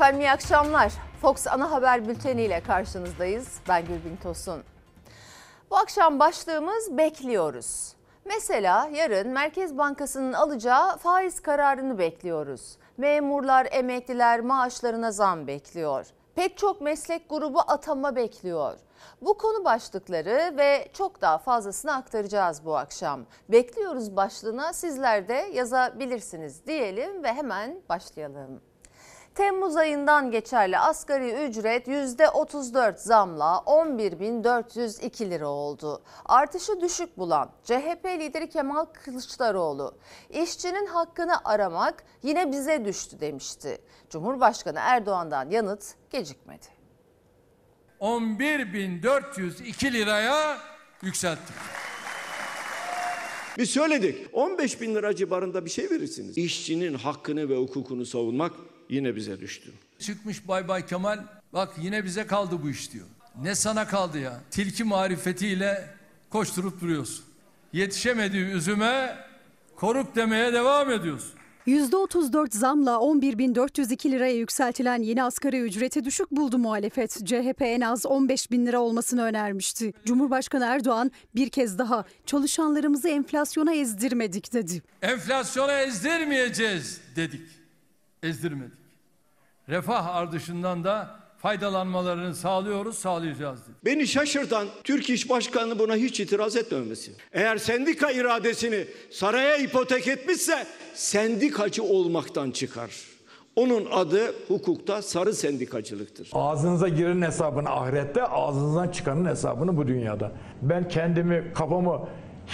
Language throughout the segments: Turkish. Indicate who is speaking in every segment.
Speaker 1: Efendim iyi akşamlar. Fox Ana Haber Bülteni ile karşınızdayız. Ben Gülbin Tosun. Bu akşam başlığımız bekliyoruz. Mesela yarın Merkez Bankası'nın alacağı faiz kararını bekliyoruz. Memurlar, emekliler maaşlarına zam bekliyor. Pek çok meslek grubu atama bekliyor. Bu konu başlıkları ve çok daha fazlasını aktaracağız bu akşam. Bekliyoruz başlığına sizler de yazabilirsiniz diyelim ve hemen başlayalım. Temmuz ayından geçerli asgari ücret %34 zamla 11.402 lira oldu. Artışı düşük bulan CHP lideri Kemal Kılıçdaroğlu, işçinin hakkını aramak yine bize düştü demişti. Cumhurbaşkanı Erdoğan'dan yanıt gecikmedi.
Speaker 2: 11.402 liraya yükselttik.
Speaker 3: Biz söyledik 15 bin lira civarında bir şey verirsiniz. İşçinin hakkını ve hukukunu savunmak yine bize düştü.
Speaker 2: Çıkmış Bay Bay Kemal bak yine bize kaldı bu iş diyor. Ne sana kaldı ya? Tilki marifetiyle koşturup duruyorsun. Yetişemediği üzüme koruk demeye devam ediyorsun.
Speaker 4: %34 zamla 11.402 liraya yükseltilen yeni asgari ücreti düşük buldu muhalefet. CHP en az 15 bin lira olmasını önermişti. Cumhurbaşkanı Erdoğan bir kez daha çalışanlarımızı enflasyona ezdirmedik dedi.
Speaker 2: Enflasyona ezdirmeyeceğiz dedik. Ezdirmedik. Refah ardışından da faydalanmalarını sağlıyoruz, sağlayacağız dedi.
Speaker 3: Beni şaşırtan Türk İş Başkanı buna hiç itiraz etmemesi. Eğer sendika iradesini saraya ipotek etmişse sendikacı olmaktan çıkar. Onun adı hukukta sarı sendikacılıktır.
Speaker 5: Ağzınıza girenin hesabını ahirette, ağzınızdan çıkanın hesabını bu dünyada. Ben kendimi, kafamı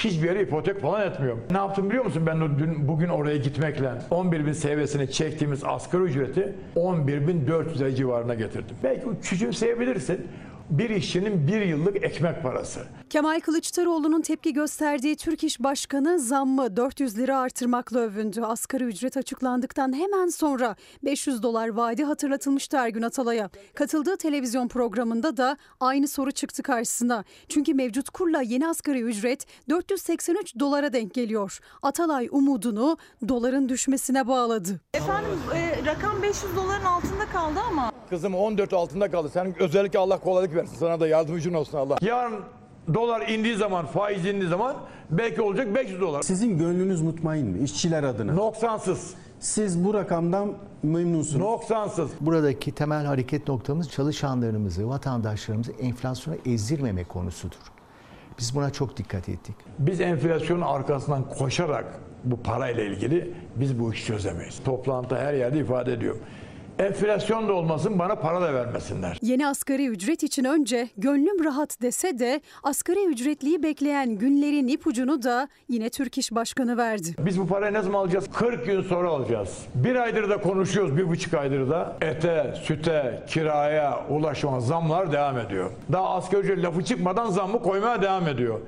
Speaker 5: hiçbir yere ipotek falan etmiyorum. Ne yaptım biliyor musun ben dün bugün oraya gitmekle 11 bin seviyesine çektiğimiz asgari ücreti 11 bin 400 lira civarına getirdim. Belki küçümseyebilirsin bir işçinin bir yıllık ekmek parası.
Speaker 4: Kemal Kılıçdaroğlu'nun tepki gösterdiği Türk İş Başkanı zammı 400 lira artırmakla övündü. Asgari ücret açıklandıktan hemen sonra 500 dolar vaadi hatırlatılmıştı Ergün Atalay'a. Katıldığı televizyon programında da aynı soru çıktı karşısına. Çünkü mevcut kurla yeni asgari ücret 483 dolara denk geliyor. Atalay umudunu doların düşmesine bağladı.
Speaker 6: Efendim e, rakam 500 doların altında kaldı ama.
Speaker 5: Kızım 14 altında kaldı. Sen özellikle Allah kolaylık versin. Sana da yardımcın olsun Allah. Yarın dolar indiği zaman, faiz indiği zaman belki olacak 500 dolar.
Speaker 7: Sizin gönlünüz mutmain mi işçiler adına?
Speaker 5: Noksansız.
Speaker 7: Siz bu rakamdan memnunsunuz.
Speaker 5: Noksansız.
Speaker 8: Buradaki temel hareket noktamız çalışanlarımızı, vatandaşlarımızı enflasyona ezdirmeme konusudur. Biz buna çok dikkat ettik.
Speaker 5: Biz enflasyonun arkasından koşarak bu parayla ilgili biz bu işi çözemeyiz. Toplantı her yerde ifade ediyorum. Enflasyon da olmasın bana para da vermesinler.
Speaker 4: Yeni asgari ücret için önce gönlüm rahat dese de asgari ücretliyi bekleyen günlerin ipucunu da yine Türk İş Başkanı verdi.
Speaker 5: Biz bu parayı ne zaman alacağız? 40 gün sonra alacağız. Bir aydır da konuşuyoruz, bir buçuk aydır da. Ete, süte, kiraya, ulaşıma zamlar devam ediyor. Daha asgari ücret lafı çıkmadan zammı koymaya devam ediyor.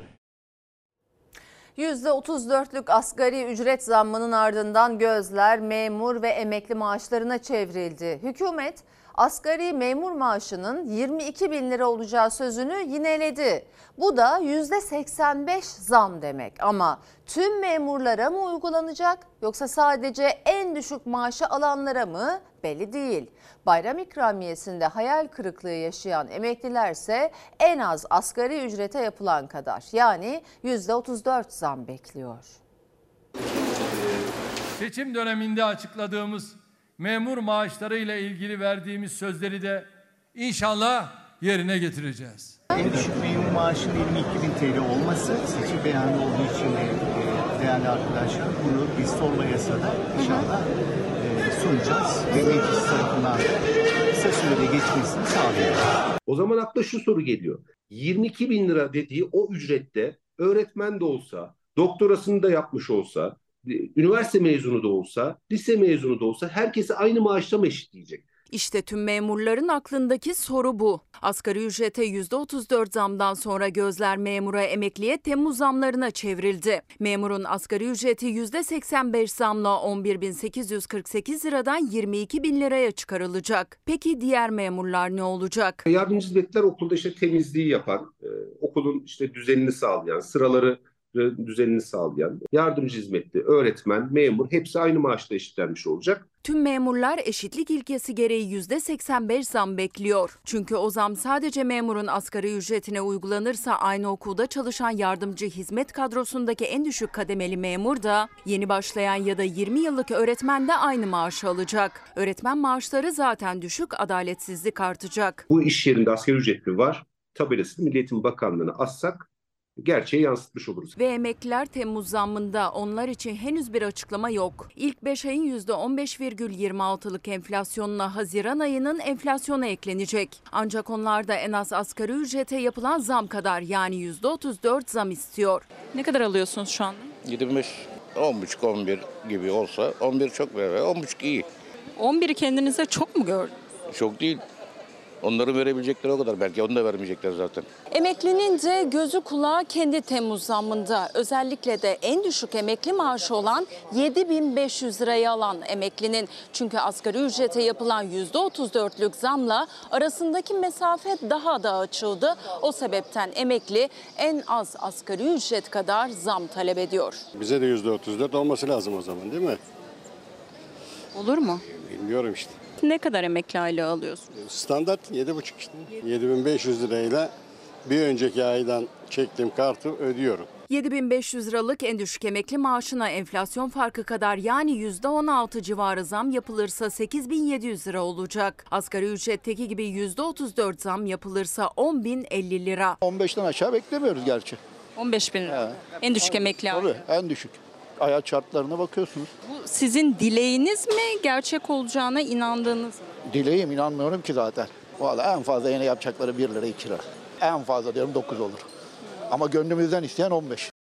Speaker 1: %34'lük asgari ücret zammının ardından gözler memur ve emekli maaşlarına çevrildi. Hükümet asgari memur maaşının 22 bin lira olacağı sözünü yineledi. Bu da %85 zam demek ama tüm memurlara mı uygulanacak yoksa sadece en düşük maaşı alanlara mı belli değil. Bayram ikramiyesinde hayal kırıklığı yaşayan emeklilerse en az asgari ücrete yapılan kadar yani %34 zam bekliyor.
Speaker 2: Seçim döneminde açıkladığımız memur maaşları ile ilgili verdiğimiz sözleri de inşallah yerine getireceğiz.
Speaker 9: En düşük memur maaşının 22 bin TL olması seçim beyanı olduğu için de e, değerli arkadaşlar bunu biz sorma yasada inşallah e, sunacağız ve meclis tarafından da kısa sürede geçmesini sağlayacağız.
Speaker 10: O zaman akla şu soru geliyor. 22 bin lira dediği o ücrette öğretmen de olsa, doktorasını da yapmış olsa, üniversite mezunu da olsa, lise mezunu da olsa herkese aynı maaşla mı eşitleyecek?
Speaker 11: İşte tüm memurların aklındaki soru bu. Asgari ücrete %34 zamdan sonra gözler memura emekliye Temmuz zamlarına çevrildi. Memurun asgari ücreti %85 zamla 11.848 liradan 22 bin liraya çıkarılacak. Peki diğer memurlar ne olacak?
Speaker 10: Yardımcı hizmetler okulda işte temizliği yapan, e, okulun işte düzenini sağlayan, sıraları düzenini sağlayan, yardımcı hizmetli, öğretmen, memur hepsi aynı maaşla eşitlenmiş olacak.
Speaker 11: Tüm memurlar eşitlik ilkesi gereği %85 zam bekliyor. Çünkü o zam sadece memurun asgari ücretine uygulanırsa aynı okulda çalışan yardımcı hizmet kadrosundaki en düşük kademeli memur da yeni başlayan ya da 20 yıllık öğretmen de aynı maaşı alacak. Öğretmen maaşları zaten düşük, adaletsizlik artacak.
Speaker 10: Bu iş yerinde asgari ücretli var tabelasını Milli Eğitim Bakanlığı'na assak gerçeği yansıtmış oluruz.
Speaker 11: Ve emekliler Temmuz zammında onlar için henüz bir açıklama yok. İlk 5 ayın %15,26'lık enflasyonuna Haziran ayının enflasyona eklenecek. Ancak onlar da en az asgari ücrete yapılan zam kadar yani %34 zam istiyor.
Speaker 6: Ne kadar alıyorsunuz şu anda?
Speaker 12: 25, 10,5, 11 gibi olsa 11 çok ver, 10,5 iyi.
Speaker 6: 11'i kendinize çok mu gördünüz?
Speaker 12: Çok değil. Onların verebilecekleri o kadar. Belki onu da vermeyecekler zaten.
Speaker 11: Emeklinin de gözü kulağı kendi Temmuz zammında. Özellikle de en düşük emekli maaşı olan 7500 lirayı alan emeklinin. Çünkü asgari ücrete yapılan %34'lük zamla arasındaki mesafe daha da açıldı. O sebepten emekli en az asgari ücret kadar zam talep ediyor.
Speaker 13: Bize de %34 olması lazım o zaman değil mi?
Speaker 6: Olur mu?
Speaker 13: Bilmiyorum işte.
Speaker 6: Ne kadar emekli aylığı alıyorsunuz?
Speaker 13: Standart 7,5 işte. 7500 lirayla bir önceki aydan çektiğim kartı ödüyorum.
Speaker 11: 7500 liralık en düşük emekli maaşına enflasyon farkı kadar yani %16 civarı zam yapılırsa 8700 lira olacak. Asgari ücretteki gibi %34 zam yapılırsa 10.050 lira.
Speaker 14: 15'ten aşağı beklemiyoruz gerçi.
Speaker 6: 15 bin lira. En düşük emekli aylığı.
Speaker 14: Tabii en düşük. Hayat şartlarına bakıyorsunuz.
Speaker 6: Bu sizin dileğiniz mi gerçek olacağına inandığınız mı?
Speaker 14: Dileğim inanmıyorum ki zaten. Valla en fazla yine yapacakları 1 lira 2 lira. En fazla diyorum 9 olur. Ama gönlümüzden isteyen 15.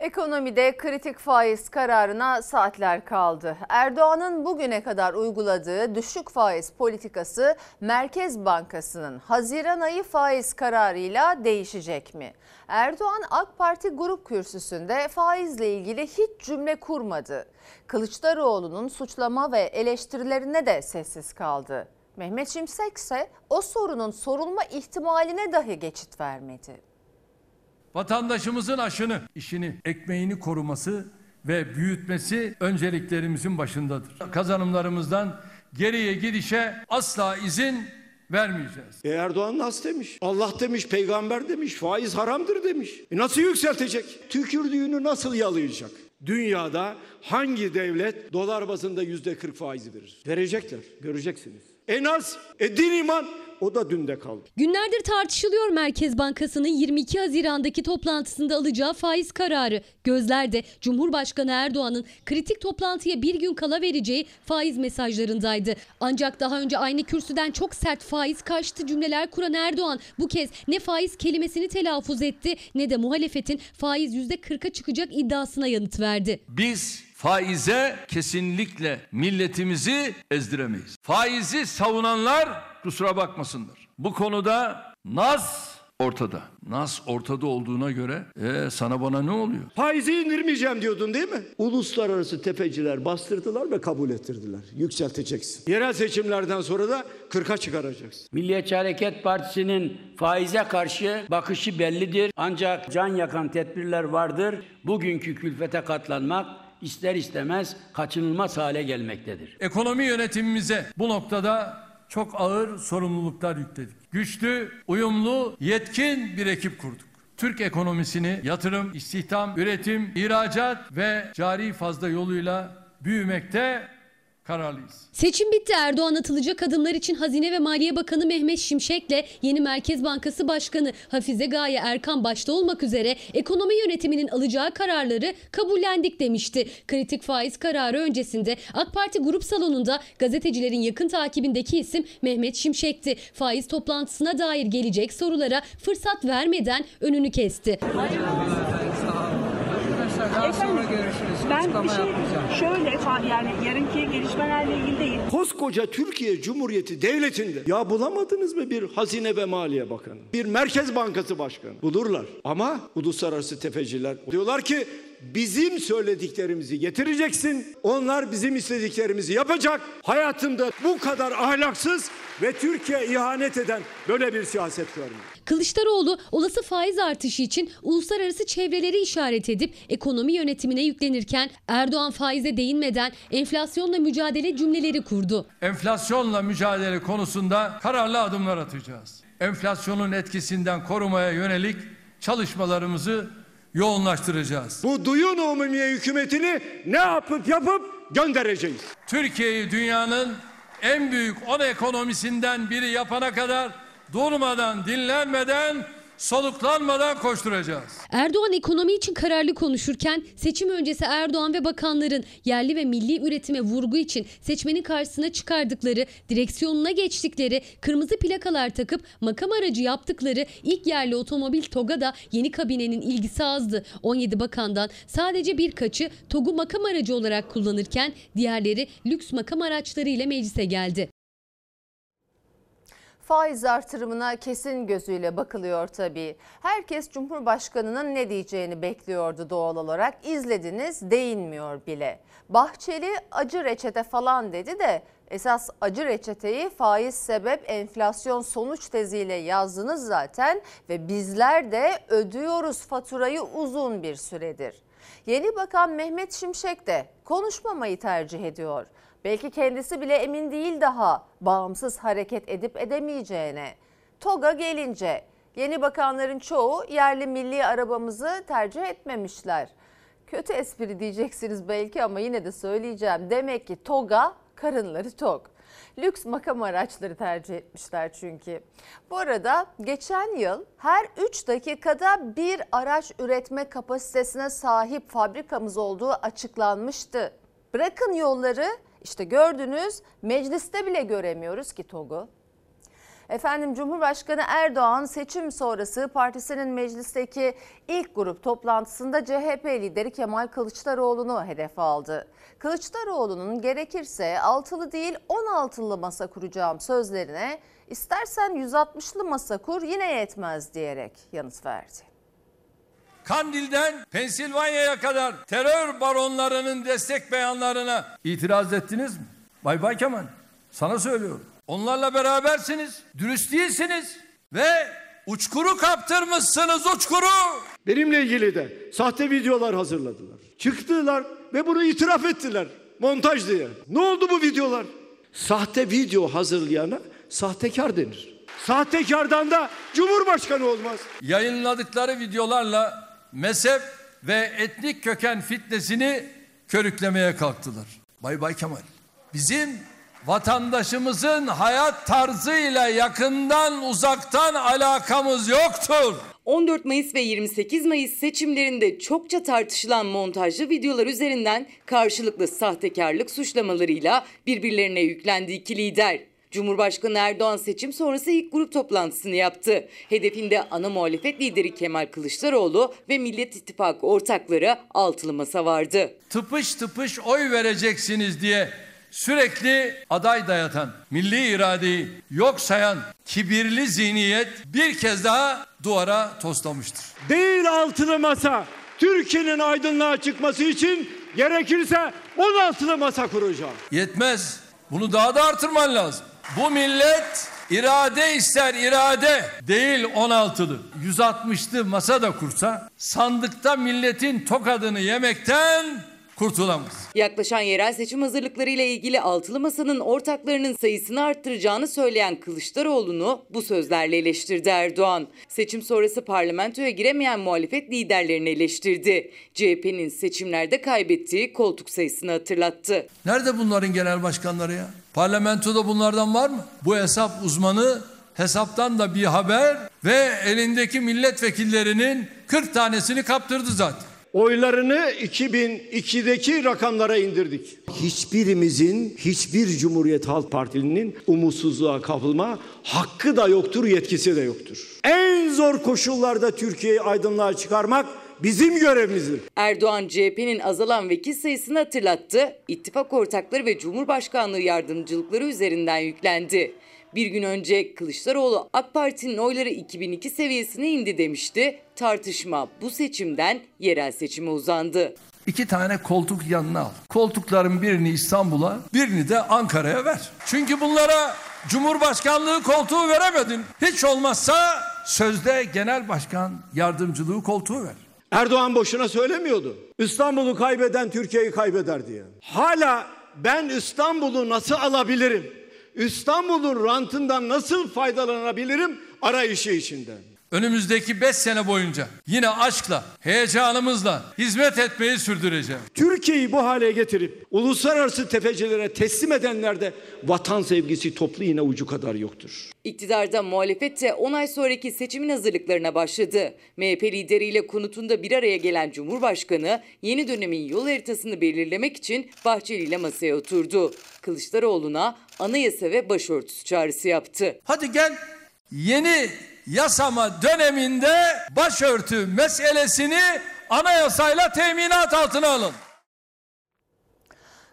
Speaker 1: Ekonomide kritik faiz kararına saatler kaldı. Erdoğan'ın bugüne kadar uyguladığı düşük faiz politikası Merkez Bankası'nın Haziran ayı faiz kararıyla değişecek mi? Erdoğan AK Parti grup kürsüsünde faizle ilgili hiç cümle kurmadı. Kılıçdaroğlu'nun suçlama ve eleştirilerine de sessiz kaldı. Mehmet Şimşek ise o sorunun sorulma ihtimaline dahi geçit vermedi.
Speaker 2: Vatandaşımızın aşını, işini, ekmeğini koruması ve büyütmesi önceliklerimizin başındadır. Kazanımlarımızdan geriye gidişe asla izin vermeyeceğiz.
Speaker 3: E Erdoğan nasıl demiş? Allah demiş, peygamber demiş, faiz haramdır demiş. E nasıl yükseltecek? Tükürdüğünü nasıl yalayacak? Dünyada hangi devlet dolar bazında yüzde 40 faizi verir? Verecekler, göreceksiniz. En az e, din iman o da dünde kaldı.
Speaker 15: Günlerdir tartışılıyor Merkez Bankası'nın 22 Haziran'daki toplantısında alacağı faiz kararı. Gözlerde Cumhurbaşkanı Erdoğan'ın kritik toplantıya bir gün kala vereceği faiz mesajlarındaydı. Ancak daha önce aynı kürsüden çok sert faiz karşıtı cümleler kuran Erdoğan bu kez ne faiz kelimesini telaffuz etti ne de muhalefetin faiz %40'a çıkacak iddiasına yanıt verdi.
Speaker 2: Biz faize kesinlikle milletimizi ezdiremeyiz. Faizi savunanlar kusura bakmasınlar. Bu konuda naz ortada. Naz ortada olduğuna göre e, sana bana ne oluyor?
Speaker 3: Faizi indirmeyeceğim diyordun değil mi? Uluslararası tefeciler bastırdılar ve kabul ettirdiler. Yükselteceksin. Yerel seçimlerden sonra da 40'a çıkaracaksın.
Speaker 16: Milliyetçi Hareket Partisi'nin faize karşı bakışı bellidir. Ancak can yakan tedbirler vardır. Bugünkü külfete katlanmak ister istemez kaçınılmaz hale gelmektedir.
Speaker 2: Ekonomi yönetimimize bu noktada çok ağır sorumluluklar yükledik. Güçlü, uyumlu, yetkin bir ekip kurduk. Türk ekonomisini yatırım, istihdam, üretim, ihracat ve cari fazla yoluyla büyümekte kararlıyız.
Speaker 15: Seçim bitti. Erdoğan atılacak adımlar için Hazine ve Maliye Bakanı Mehmet Şimşek'le yeni Merkez Bankası Başkanı Hafize Gaye Erkan başta olmak üzere ekonomi yönetiminin alacağı kararları kabullendik demişti. Kritik faiz kararı öncesinde AK Parti grup salonunda gazetecilerin yakın takibindeki isim Mehmet Şimşek'ti. Faiz toplantısına dair gelecek sorulara fırsat vermeden önünü kesti.
Speaker 17: Efendim, ben bir şey şöyle yani yarınki gelişmelerle ilgili değil.
Speaker 3: Koskoca Türkiye Cumhuriyeti Devleti'nde ya bulamadınız mı bir Hazine ve Maliye Bakanı? Bir Merkez Bankası Başkanı? Bulurlar. Ama uluslararası tefeciler diyorlar ki bizim söylediklerimizi getireceksin. Onlar bizim istediklerimizi yapacak. Hayatımda bu kadar ahlaksız ve Türkiye ihanet eden böyle bir siyaset görmedim.
Speaker 15: Kılıçdaroğlu olası faiz artışı için uluslararası çevreleri işaret edip ekonomi yönetimine yüklenirken Erdoğan faize değinmeden enflasyonla mücadele cümleleri kurdu.
Speaker 2: Enflasyonla mücadele konusunda kararlı adımlar atacağız. Enflasyonun etkisinden korumaya yönelik çalışmalarımızı yoğunlaştıracağız.
Speaker 3: Bu duyun umumiye hükümetini ne yapıp yapıp göndereceğiz.
Speaker 2: Türkiye'yi dünyanın en büyük 10 ekonomisinden biri yapana kadar durmadan, dinlenmeden, soluklanmadan koşturacağız.
Speaker 15: Erdoğan ekonomi için kararlı konuşurken seçim öncesi Erdoğan ve bakanların yerli ve milli üretime vurgu için seçmenin karşısına çıkardıkları, direksiyonuna geçtikleri, kırmızı plakalar takıp makam aracı yaptıkları ilk yerli otomobil TOG'a da yeni kabinenin ilgisi azdı. 17 bakandan sadece birkaçı TOG'u makam aracı olarak kullanırken diğerleri lüks makam araçları ile meclise geldi.
Speaker 1: Faiz artırımına kesin gözüyle bakılıyor tabii. Herkes Cumhurbaşkanı'nın ne diyeceğini bekliyordu doğal olarak. İzlediniz değinmiyor bile. Bahçeli acı reçete falan dedi de esas acı reçeteyi faiz sebep enflasyon sonuç teziyle yazdınız zaten ve bizler de ödüyoruz faturayı uzun bir süredir. Yeni Bakan Mehmet Şimşek de konuşmamayı tercih ediyor. Belki kendisi bile emin değil daha bağımsız hareket edip edemeyeceğine. TOG'a gelince yeni bakanların çoğu yerli milli arabamızı tercih etmemişler. Kötü espri diyeceksiniz belki ama yine de söyleyeceğim. Demek ki TOG'a karınları tok. Lüks makam araçları tercih etmişler çünkü. Bu arada geçen yıl her 3 dakikada bir araç üretme kapasitesine sahip fabrikamız olduğu açıklanmıştı. Bırakın yolları işte gördünüz mecliste bile göremiyoruz ki TOG'u. Efendim Cumhurbaşkanı Erdoğan seçim sonrası partisinin meclisteki ilk grup toplantısında CHP lideri Kemal Kılıçdaroğlu'nu hedef aldı. Kılıçdaroğlu'nun gerekirse altılı değil 16'lı masa kuracağım sözlerine istersen 160'lı masa kur yine yetmez diyerek yanıt verdi.
Speaker 2: Kandil'den Pensilvanya'ya kadar terör baronlarının destek beyanlarına itiraz ettiniz mi? Bay Bay Kemal sana söylüyorum. Onlarla berabersiniz, dürüst değilsiniz ve uçkuru kaptırmışsınız uçkuru.
Speaker 3: Benimle ilgili de sahte videolar hazırladılar. Çıktılar ve bunu itiraf ettiler montaj diye. Ne oldu bu videolar? Sahte video hazırlayana sahtekar denir. Sahtekardan da Cumhurbaşkanı olmaz.
Speaker 2: Yayınladıkları videolarla mezhep ve etnik köken fitnesini körüklemeye kalktılar. Bay Bay Kemal. Bizim vatandaşımızın hayat tarzıyla yakından uzaktan alakamız yoktur.
Speaker 18: 14 Mayıs ve 28 Mayıs seçimlerinde çokça tartışılan montajlı videolar üzerinden karşılıklı sahtekarlık suçlamalarıyla birbirlerine yüklendi iki lider. Cumhurbaşkanı Erdoğan seçim sonrası ilk grup toplantısını yaptı. Hedefinde ana muhalefet lideri Kemal Kılıçdaroğlu ve Millet İttifakı ortakları altılı masa vardı.
Speaker 2: Tıpış tıpış oy vereceksiniz diye sürekli aday dayatan, milli iradeyi yok sayan kibirli zihniyet bir kez daha duvara toslamıştır.
Speaker 3: Değil altılı masa. Türkiye'nin aydınlığa çıkması için gerekirse 16'lı masa kuracağım.
Speaker 2: Yetmez. Bunu daha da artırman lazım. Bu millet irade ister irade değil 16'lı. 160'lı masa da kursa sandıkta milletin tokadını yemekten kurtulamaz.
Speaker 18: Yaklaşan yerel seçim hazırlıklarıyla ilgili altılı masanın ortaklarının sayısını arttıracağını söyleyen Kılıçdaroğlu'nu bu sözlerle eleştirdi Erdoğan. Seçim sonrası parlamentoya giremeyen muhalefet liderlerini eleştirdi. CHP'nin seçimlerde kaybettiği koltuk sayısını hatırlattı.
Speaker 2: Nerede bunların genel başkanları ya? Parlamentoda bunlardan var mı? Bu hesap uzmanı hesaptan da bir haber ve elindeki milletvekillerinin 40 tanesini kaptırdı zaten.
Speaker 3: Oylarını 2002'deki rakamlara indirdik. Hiçbirimizin, hiçbir Cumhuriyet Halk Partili'nin umutsuzluğa kapılma hakkı da yoktur, yetkisi de yoktur. En zor koşullarda Türkiye'yi aydınlığa çıkarmak bizim görevimizdir.
Speaker 18: Erdoğan CHP'nin azalan vekil sayısını hatırlattı. İttifak ortakları ve Cumhurbaşkanlığı yardımcılıkları üzerinden yüklendi. Bir gün önce Kılıçdaroğlu AK Parti'nin oyları 2002 seviyesine indi demişti. Tartışma bu seçimden yerel seçime uzandı.
Speaker 2: İki tane koltuk yanına al. Koltukların birini İstanbul'a, birini de Ankara'ya ver. Çünkü bunlara Cumhurbaşkanlığı koltuğu veremedin. Hiç olmazsa sözde genel başkan yardımcılığı koltuğu ver.
Speaker 3: Erdoğan boşuna söylemiyordu. İstanbul'u kaybeden Türkiye'yi kaybeder diye. Hala ben İstanbul'u nasıl alabilirim? İstanbul'un rantından nasıl faydalanabilirim arayışı içinde.
Speaker 2: Önümüzdeki 5 sene boyunca yine aşkla, heyecanımızla hizmet etmeyi sürdüreceğim.
Speaker 3: Türkiye'yi bu hale getirip uluslararası tefecilere teslim edenlerde vatan sevgisi toplu iğne ucu kadar yoktur.
Speaker 18: İktidarda muhalefet de 10 ay sonraki seçimin hazırlıklarına başladı. MHP lideriyle konutunda bir araya gelen Cumhurbaşkanı yeni dönemin yol haritasını belirlemek için Bahçeli ile masaya oturdu. Kılıçdaroğlu'na anayasa ve başörtüsü çağrısı yaptı.
Speaker 2: Hadi gel yeni yasama döneminde başörtü meselesini anayasayla teminat altına alın.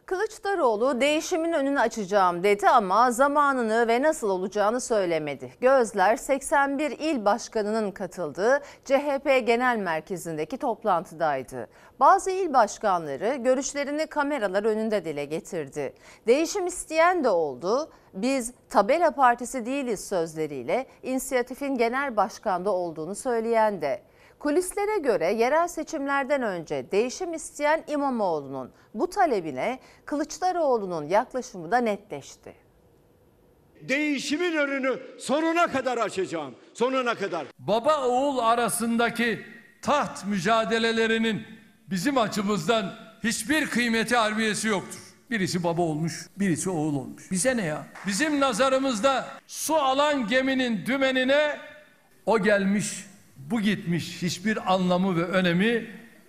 Speaker 1: Kılıçdaroğlu değişimin önünü açacağım dedi ama zamanını ve nasıl olacağını söylemedi. Gözler 81 il başkanının katıldığı CHP Genel Merkezi'ndeki toplantıdaydı. Bazı il başkanları görüşlerini kameralar önünde dile getirdi. Değişim isteyen de oldu. Biz tabela partisi değiliz sözleriyle inisiyatifin genel başkanda olduğunu söyleyen de. Kulislere göre yerel seçimlerden önce değişim isteyen İmamoğlu'nun bu talebine Kılıçdaroğlu'nun yaklaşımı da netleşti.
Speaker 3: Değişimin önünü sonuna kadar açacağım. Sonuna kadar.
Speaker 2: Baba oğul arasındaki taht mücadelelerinin bizim açımızdan hiçbir kıymeti harbiyesi yoktur. Birisi baba olmuş, birisi oğul olmuş. Bize ne ya? Bizim nazarımızda su alan geminin dümenine o gelmiş, bu gitmiş hiçbir anlamı ve önemi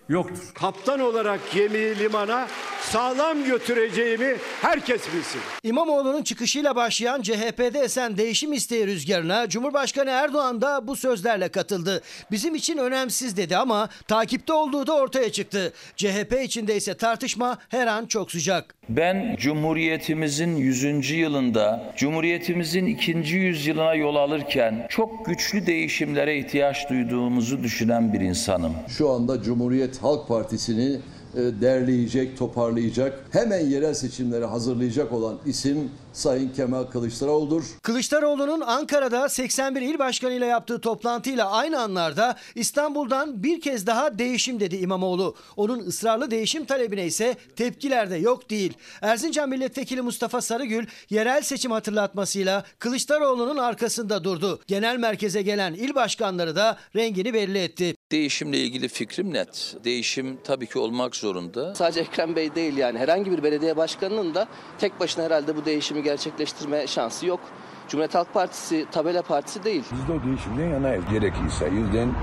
Speaker 2: yoktur.
Speaker 3: Kaptan olarak gemiyi limana sağlam götüreceğimi herkes bilsin.
Speaker 19: İmamoğlu'nun çıkışıyla başlayan CHP'de esen değişim isteği rüzgarına Cumhurbaşkanı Erdoğan da bu sözlerle katıldı. Bizim için önemsiz dedi ama takipte olduğu da ortaya çıktı. CHP içinde ise tartışma her an çok sıcak.
Speaker 20: Ben Cumhuriyetimizin 100. yılında, Cumhuriyetimizin 2. yüzyılına yol alırken çok güçlü değişimlere ihtiyaç duyduğumuzu düşünen bir insanım.
Speaker 21: Şu anda Cumhuriyet Halk Partisi'ni e, derleyecek, toparlayacak, hemen yerel seçimlere hazırlayacak olan isim Sayın Kemal Kılıçdaroğlu'dur.
Speaker 19: Kılıçdaroğlu'nun Ankara'da 81 il başkanıyla yaptığı toplantıyla aynı anlarda İstanbul'dan bir kez daha değişim dedi İmamoğlu. Onun ısrarlı değişim talebine ise tepkiler de yok değil. Erzincan Milletvekili Mustafa Sarıgül yerel seçim hatırlatmasıyla Kılıçdaroğlu'nun arkasında durdu. Genel merkeze gelen il başkanları da rengini belli etti.
Speaker 20: Değişimle ilgili fikrim net. Değişim tabii ki olmak zorunda.
Speaker 22: Sadece Ekrem Bey değil yani herhangi bir belediye başkanının da tek başına herhalde bu değişimi gerçekleştirme şansı yok. Cumhuriyet Halk Partisi tabela partisi değil.
Speaker 23: Biz de o değişimden yanayız. Gerekirse yüzden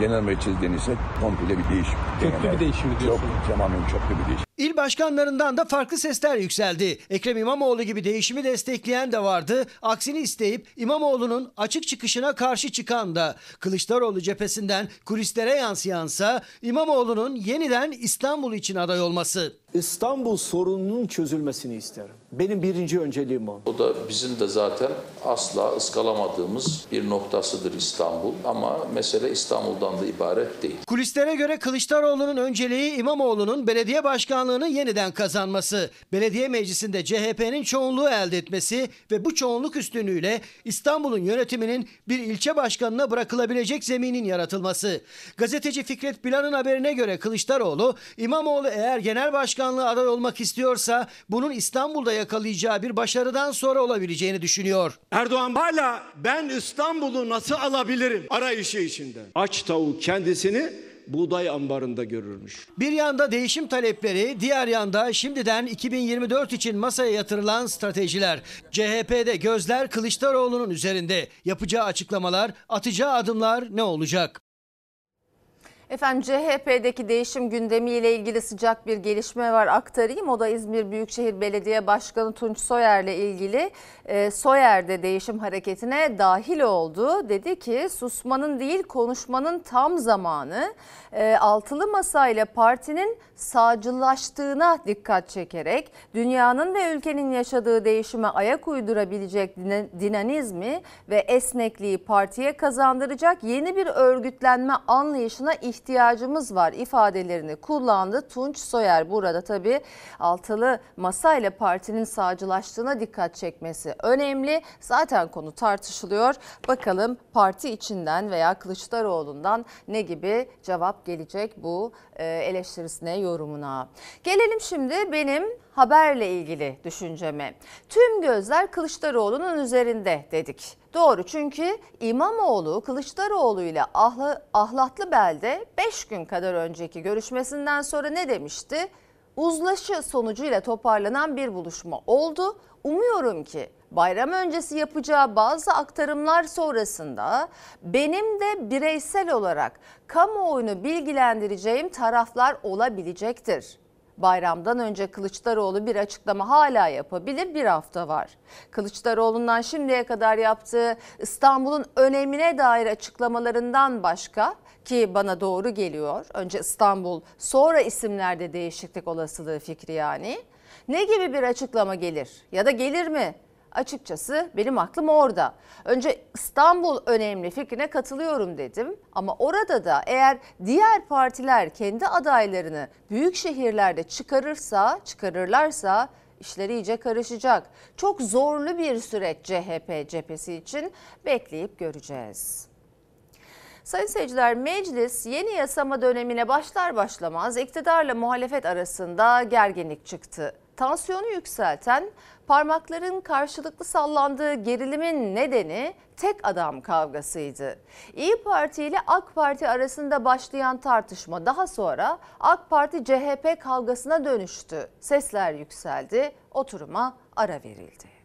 Speaker 23: genel merkezden ise komple bir değişim.
Speaker 7: Köklü bir değişim mi diyorsun?
Speaker 23: Çok, tamamen köklü bir değişim.
Speaker 19: İl başkanlarından da farklı sesler yükseldi. Ekrem İmamoğlu gibi değişimi destekleyen de vardı. Aksini isteyip İmamoğlu'nun açık çıkışına karşı çıkan da. Kılıçdaroğlu cephesinden kulislere yansıyansa İmamoğlu'nun yeniden İstanbul için aday olması.
Speaker 24: İstanbul sorununun çözülmesini isterim. Benim birinci önceliğim o.
Speaker 20: O da bizim de zaten asla ıskalamadığımız bir noktasıdır İstanbul. Ama mesele İstanbul'dan da ibaret değil.
Speaker 19: Kulislere göre Kılıçdaroğlu'nun önceliği İmamoğlu'nun belediye başkanlığını yeniden kazanması, belediye meclisinde CHP'nin çoğunluğu elde etmesi ve bu çoğunluk üstünlüğüyle İstanbul'un yönetiminin bir ilçe başkanına bırakılabilecek zeminin yaratılması. Gazeteci Fikret Bilan'ın haberine göre Kılıçdaroğlu, İmamoğlu eğer genel başkanlığı aday olmak istiyorsa bunun İstanbul'da yakalayacağı bir başarıdan sonra olabileceğini düşünüyor.
Speaker 3: Erdoğan hala ben İstanbul'u nasıl alabilirim arayışı içinde. Aç tavuk kendisini buğday ambarında görürmüş.
Speaker 19: Bir yanda değişim talepleri, diğer yanda şimdiden 2024 için masaya yatırılan stratejiler. CHP'de gözler Kılıçdaroğlu'nun üzerinde. Yapacağı açıklamalar, atacağı adımlar ne olacak?
Speaker 1: Efendim CHP'deki değişim gündemiyle ilgili sıcak bir gelişme var aktarayım. O da İzmir Büyükşehir Belediye Başkanı Tunç Soyer'le ilgili. E, Soyer de değişim hareketine dahil oldu. Dedi ki susmanın değil konuşmanın tam zamanı. E, altılı masa ile partinin sağcılaştığına dikkat çekerek dünyanın ve ülkenin yaşadığı değişime ayak uydurabilecek dinamizmi ve esnekliği partiye kazandıracak yeni bir örgütlenme anlayışına ihtiyacımız var ifadelerini kullandı. Tunç Soyer burada tabii altılı masa ile partinin sağcılaştığına dikkat çekmesi önemli. Zaten konu tartışılıyor. Bakalım parti içinden veya Kılıçdaroğlu'ndan ne gibi cevap gelecek bu e, eleştirisine, yorumuna. Gelelim şimdi benim haberle ilgili düşünceme. Tüm gözler Kılıçdaroğlu'nun üzerinde dedik. Doğru çünkü İmamoğlu Kılıçdaroğlu ile Ahla, Ahlatlı Bel'de 5 gün kadar önceki görüşmesinden sonra ne demişti? Uzlaşı sonucuyla toparlanan bir buluşma oldu. Umuyorum ki bayram öncesi yapacağı bazı aktarımlar sonrasında benim de bireysel olarak kamuoyunu bilgilendireceğim taraflar olabilecektir. Bayramdan önce Kılıçdaroğlu bir açıklama hala yapabilir bir hafta var. Kılıçdaroğlu'ndan şimdiye kadar yaptığı İstanbul'un önemine dair açıklamalarından başka ki bana doğru geliyor. Önce İstanbul sonra isimlerde değişiklik olasılığı fikri yani. Ne gibi bir açıklama gelir ya da gelir mi? Açıkçası benim aklım orada. Önce İstanbul önemli fikrine katılıyorum dedim ama orada da eğer diğer partiler kendi adaylarını büyük şehirlerde çıkarırsa, çıkarırlarsa işler iyice karışacak. Çok zorlu bir süreç CHP cephesi için bekleyip göreceğiz. Sayın seyirciler meclis yeni yasama dönemine başlar başlamaz iktidarla muhalefet arasında gerginlik çıktı. Tansiyonu yükselten parmakların karşılıklı sallandığı gerilimin nedeni tek adam kavgasıydı. İyi Parti ile AK Parti arasında başlayan tartışma daha sonra AK Parti CHP kavgasına dönüştü. Sesler yükseldi, oturuma ara verildi.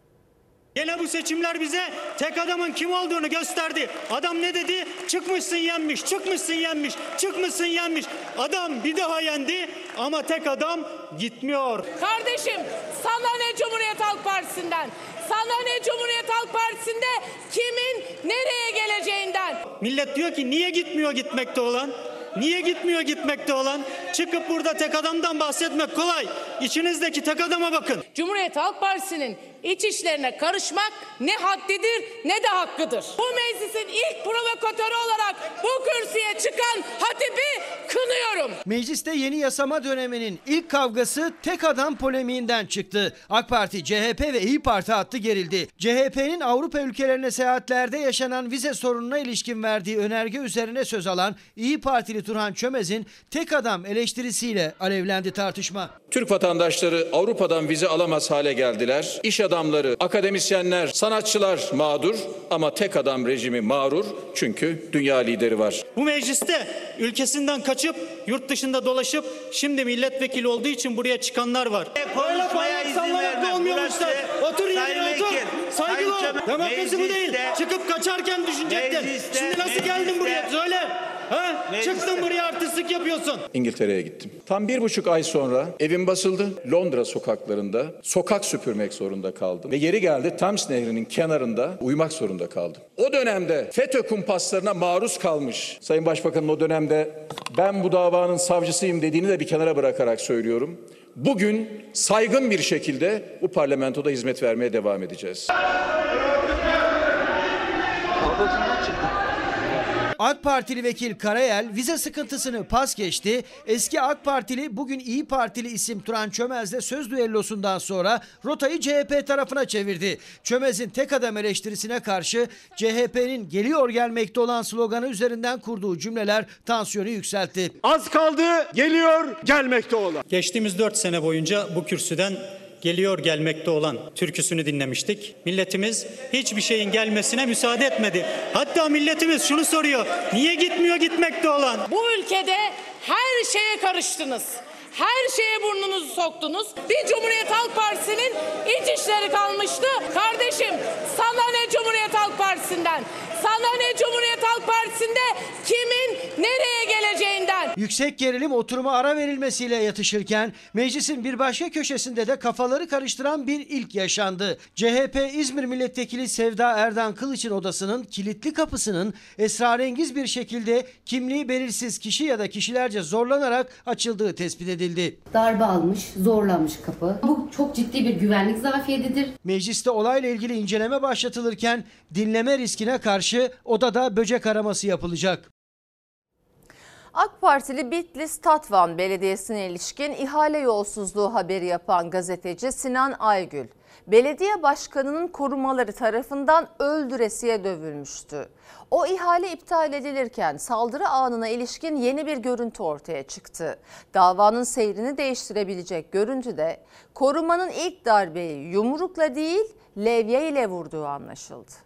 Speaker 25: Yine bu seçimler bize tek adamın kim olduğunu gösterdi. Adam ne dedi? Çıkmışsın yenmiş, çıkmışsın yenmiş, çıkmışsın yenmiş. Adam bir daha yendi ama tek adam gitmiyor.
Speaker 26: Kardeşim sana ne Cumhuriyet Halk Partisi'nden? Sana ne Cumhuriyet Halk Partisi'nde kimin nereye geleceğinden?
Speaker 25: Millet diyor ki niye gitmiyor gitmekte olan? Niye gitmiyor gitmekte olan? Çıkıp burada tek adamdan bahsetmek kolay. İçinizdeki tek adama bakın.
Speaker 26: Cumhuriyet Halk Partisi'nin iç işlerine karışmak ne haddidir ne de hakkıdır. Bu meclisin ilk provokatörü olarak bu kürsüye çıkan hatibi kınıyorum.
Speaker 19: Mecliste yeni yasama döneminin ilk kavgası tek adam polemiğinden çıktı. AK Parti, CHP ve İyi Parti hattı gerildi. CHP'nin Avrupa ülkelerine seyahatlerde yaşanan vize sorununa ilişkin verdiği önerge üzerine söz alan İyi Partili Turhan Çömez'in tek adam eleştirisiyle alevlendi tartışma.
Speaker 27: Türk vatandaşları Avrupa'dan vize alamaz hale geldiler. İş adamları, akademisyenler, sanatçılar mağdur ama tek adam rejimi mağrur çünkü dünya lideri var.
Speaker 25: Bu mecliste ülkesinden kaçıp yurt dışında dolaşıp şimdi milletvekili olduğu için buraya çıkanlar var. Böyle falan insanlar da olmuyormuşlar. Otur yerine otur. Saygılı ol. Demokrasi bu değil. Çıkıp kaçarken düşünecektin. Şimdi nasıl geldin buraya? Söyle. Ha? Çıktın buraya artistlik yapıyorsun.
Speaker 27: İngiltere'ye gittim. Tam bir buçuk ay sonra evim basıldı. Londra sokaklarında sokak süpürmek zorunda kaldım. Ve yeri geldi Thames Nehri'nin kenarında uyumak zorunda kaldım. O dönemde FETÖ kumpaslarına maruz kalmış. Sayın Başbakan'ın o dönemde ben bu davanın savcısıyım dediğini de bir kenara bırakarak söylüyorum. Bugün saygın bir şekilde bu parlamentoda hizmet vermeye devam edeceğiz.
Speaker 19: AK Partili vekil Karayel vize sıkıntısını pas geçti. Eski AK Partili bugün İyi Partili isim Turan Çömez'le söz düellosundan sonra rotayı CHP tarafına çevirdi. Çömez'in tek adam eleştirisine karşı CHP'nin geliyor gelmekte olan sloganı üzerinden kurduğu cümleler tansiyonu yükseltti.
Speaker 3: Az kaldı geliyor gelmekte olan.
Speaker 25: Geçtiğimiz 4 sene boyunca bu kürsüden geliyor gelmekte olan türküsünü dinlemiştik. Milletimiz hiçbir şeyin gelmesine müsaade etmedi. Hatta milletimiz şunu soruyor. Niye gitmiyor gitmekte olan?
Speaker 26: Bu ülkede her şeye karıştınız. Her şeye burnunuzu soktunuz. Bir Cumhuriyet Halk Partisi'nin iç işleri kalmıştı. Kardeşim sana ne Cumhuriyet Halk Partisi'nden? Sana ne Cumhuriyet Halk Partisi'nde kimin nereye geleceği geleceğinden.
Speaker 19: Yüksek gerilim oturuma ara verilmesiyle yatışırken meclisin bir başka köşesinde de kafaları karıştıran bir ilk yaşandı. CHP İzmir Milletvekili Sevda Erdan Kılıç'ın odasının kilitli kapısının esrarengiz bir şekilde kimliği belirsiz kişi ya da kişilerce zorlanarak açıldığı tespit edildi.
Speaker 28: Darbe almış, zorlanmış kapı. Bu çok ciddi bir güvenlik zafiyetidir.
Speaker 19: Mecliste olayla ilgili inceleme başlatılırken dinleme riskine karşı odada böcek araması yapılacak.
Speaker 1: AK Partili Bitlis Tatvan Belediyesi'ne ilişkin ihale yolsuzluğu haberi yapan gazeteci Sinan Aygül, belediye başkanının korumaları tarafından öldüresiye dövülmüştü. O ihale iptal edilirken saldırı anına ilişkin yeni bir görüntü ortaya çıktı. Davanın seyrini değiştirebilecek görüntüde korumanın ilk darbeyi yumrukla değil levye ile vurduğu anlaşıldı.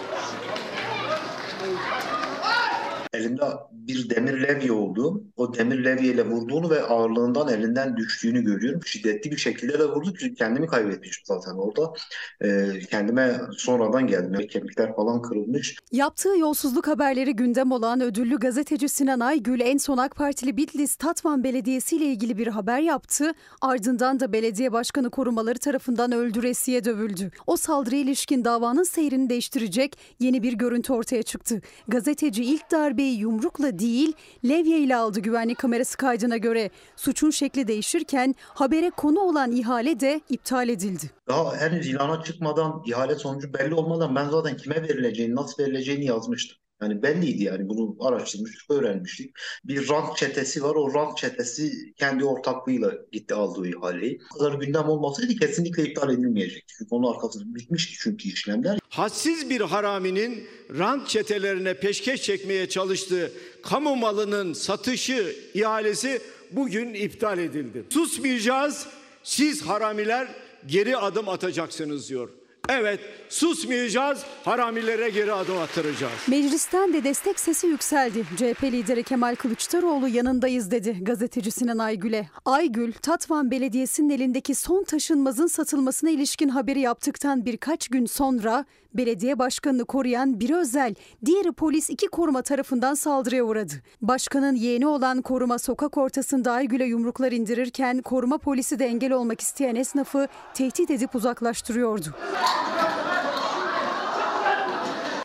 Speaker 29: Elinde bir demir levye olduğu, o demir levyeyle vurduğunu ve ağırlığından elinden düştüğünü görüyorum. Şiddetli bir şekilde de vurdu. Çünkü kendimi kaybetmiştim zaten orada. Ee, kendime sonradan geldim. Kemikler falan kırılmış.
Speaker 30: Yaptığı yolsuzluk haberleri gündem olan ödüllü gazeteci Sinan Aygül en son AK Partili Bitlis Tatvan Belediyesi ile ilgili bir haber yaptı. Ardından da belediye başkanı korumaları tarafından öldüresiye dövüldü. O saldırıya ilişkin davanın seyrini değiştirecek yeni bir görüntü ortaya çıktı. Gazeteci ilk darbeyi yumrukla değil levye ile aldı güvenlik kamerası kaydına göre. Suçun şekli değişirken habere konu olan ihale de iptal edildi.
Speaker 29: Daha henüz ilana çıkmadan, ihale sonucu belli olmadan ben zaten kime verileceğini, nasıl verileceğini yazmıştım. Yani belliydi yani bunu araştırmıştık, öğrenmiştik. Bir rant çetesi var. O rant çetesi kendi ortaklığıyla gitti aldığı ihaleyi. Bu kadar gündem olmasaydı kesinlikle iptal edilmeyecekti. Çünkü onun arkasında bitmişti çünkü işlemler.
Speaker 3: Hadsiz bir haraminin rant çetelerine peşkeş çekmeye çalıştığı kamu malının satışı, ihalesi bugün iptal edildi. Susmayacağız, siz haramiler geri adım atacaksınız diyor. Evet, susmayacağız, haramilere geri adım attıracağız.
Speaker 30: Meclisten de destek sesi yükseldi. CHP lideri Kemal Kılıçdaroğlu yanındayız dedi gazeteci Sinan Aygül'e. Aygül, Tatvan Belediyesi'nin elindeki son taşınmazın satılmasına ilişkin haberi yaptıktan birkaç gün sonra belediye başkanını koruyan biri özel, diğeri polis iki koruma tarafından saldırıya uğradı. Başkanın yeğeni olan koruma sokak ortasında Aygül'e yumruklar indirirken koruma polisi de engel olmak isteyen esnafı tehdit edip uzaklaştırıyordu.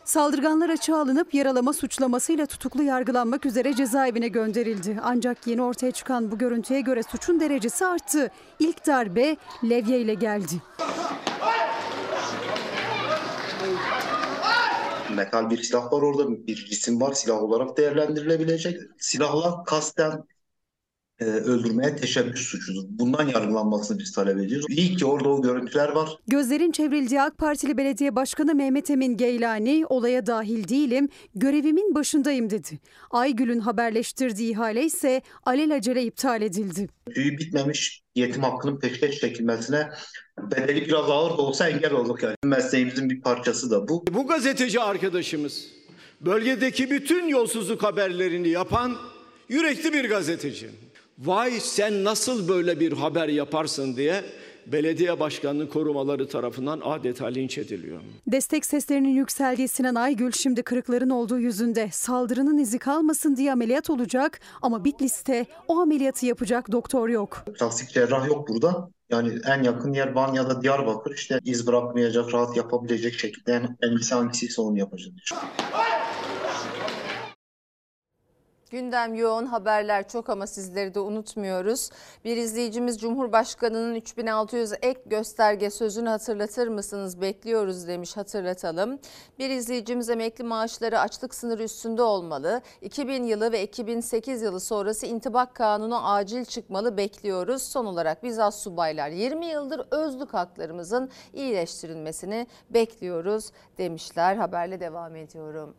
Speaker 30: Saldırganlar açığa alınıp yaralama suçlamasıyla tutuklu yargılanmak üzere cezaevine gönderildi. Ancak yeni ortaya çıkan bu görüntüye göre suçun derecesi arttı. İlk darbe levye ile geldi.
Speaker 29: Metal bir silah var orada, bir cisim var silah olarak değerlendirilebilecek. Silahla kasten e, öldürmeye teşebbüs suçudur. Bundan yargılanmasını biz talep ediyoruz. İyi ki orada o görüntüler var.
Speaker 30: Gözlerin çevrildiği AK Partili Belediye Başkanı Mehmet Emin Geylani olaya dahil değilim, görevimin başındayım dedi. Aygül'ün haberleştirdiği ihale ise alelacele iptal edildi.
Speaker 29: Tüyü bitmemiş yetim hakkının peşkeş çekilmesine bedeli biraz ağır da olsa engel olduk yani. Mesleğimizin bir parçası da bu.
Speaker 3: Bu gazeteci arkadaşımız bölgedeki bütün yolsuzluk haberlerini yapan yürekli bir gazeteci. Vay sen nasıl böyle bir haber yaparsın diye belediye başkanının korumaları tarafından adeta linç ediliyor.
Speaker 30: Destek seslerinin yükseldiği Sinan Aygül şimdi kırıkların olduğu yüzünde saldırının izi kalmasın diye ameliyat olacak ama Bitlis'te o ameliyatı yapacak doktor yok.
Speaker 29: Plastik cerrah yok burada. Yani en yakın yer Van ya da Diyarbakır işte iz bırakmayacak, rahat yapabilecek şekilde en, en iyisi hangisiyse onu yapacağız.
Speaker 1: Gündem yoğun haberler çok ama sizleri de unutmuyoruz. Bir izleyicimiz Cumhurbaşkanı'nın 3600 ek gösterge sözünü hatırlatır mısınız bekliyoruz demiş hatırlatalım. Bir izleyicimiz emekli maaşları açlık sınırı üstünde olmalı. 2000 yılı ve 2008 yılı sonrası intibak kanunu acil çıkmalı bekliyoruz. Son olarak biz az subaylar 20 yıldır özlük haklarımızın iyileştirilmesini bekliyoruz demişler. Haberle devam ediyorum.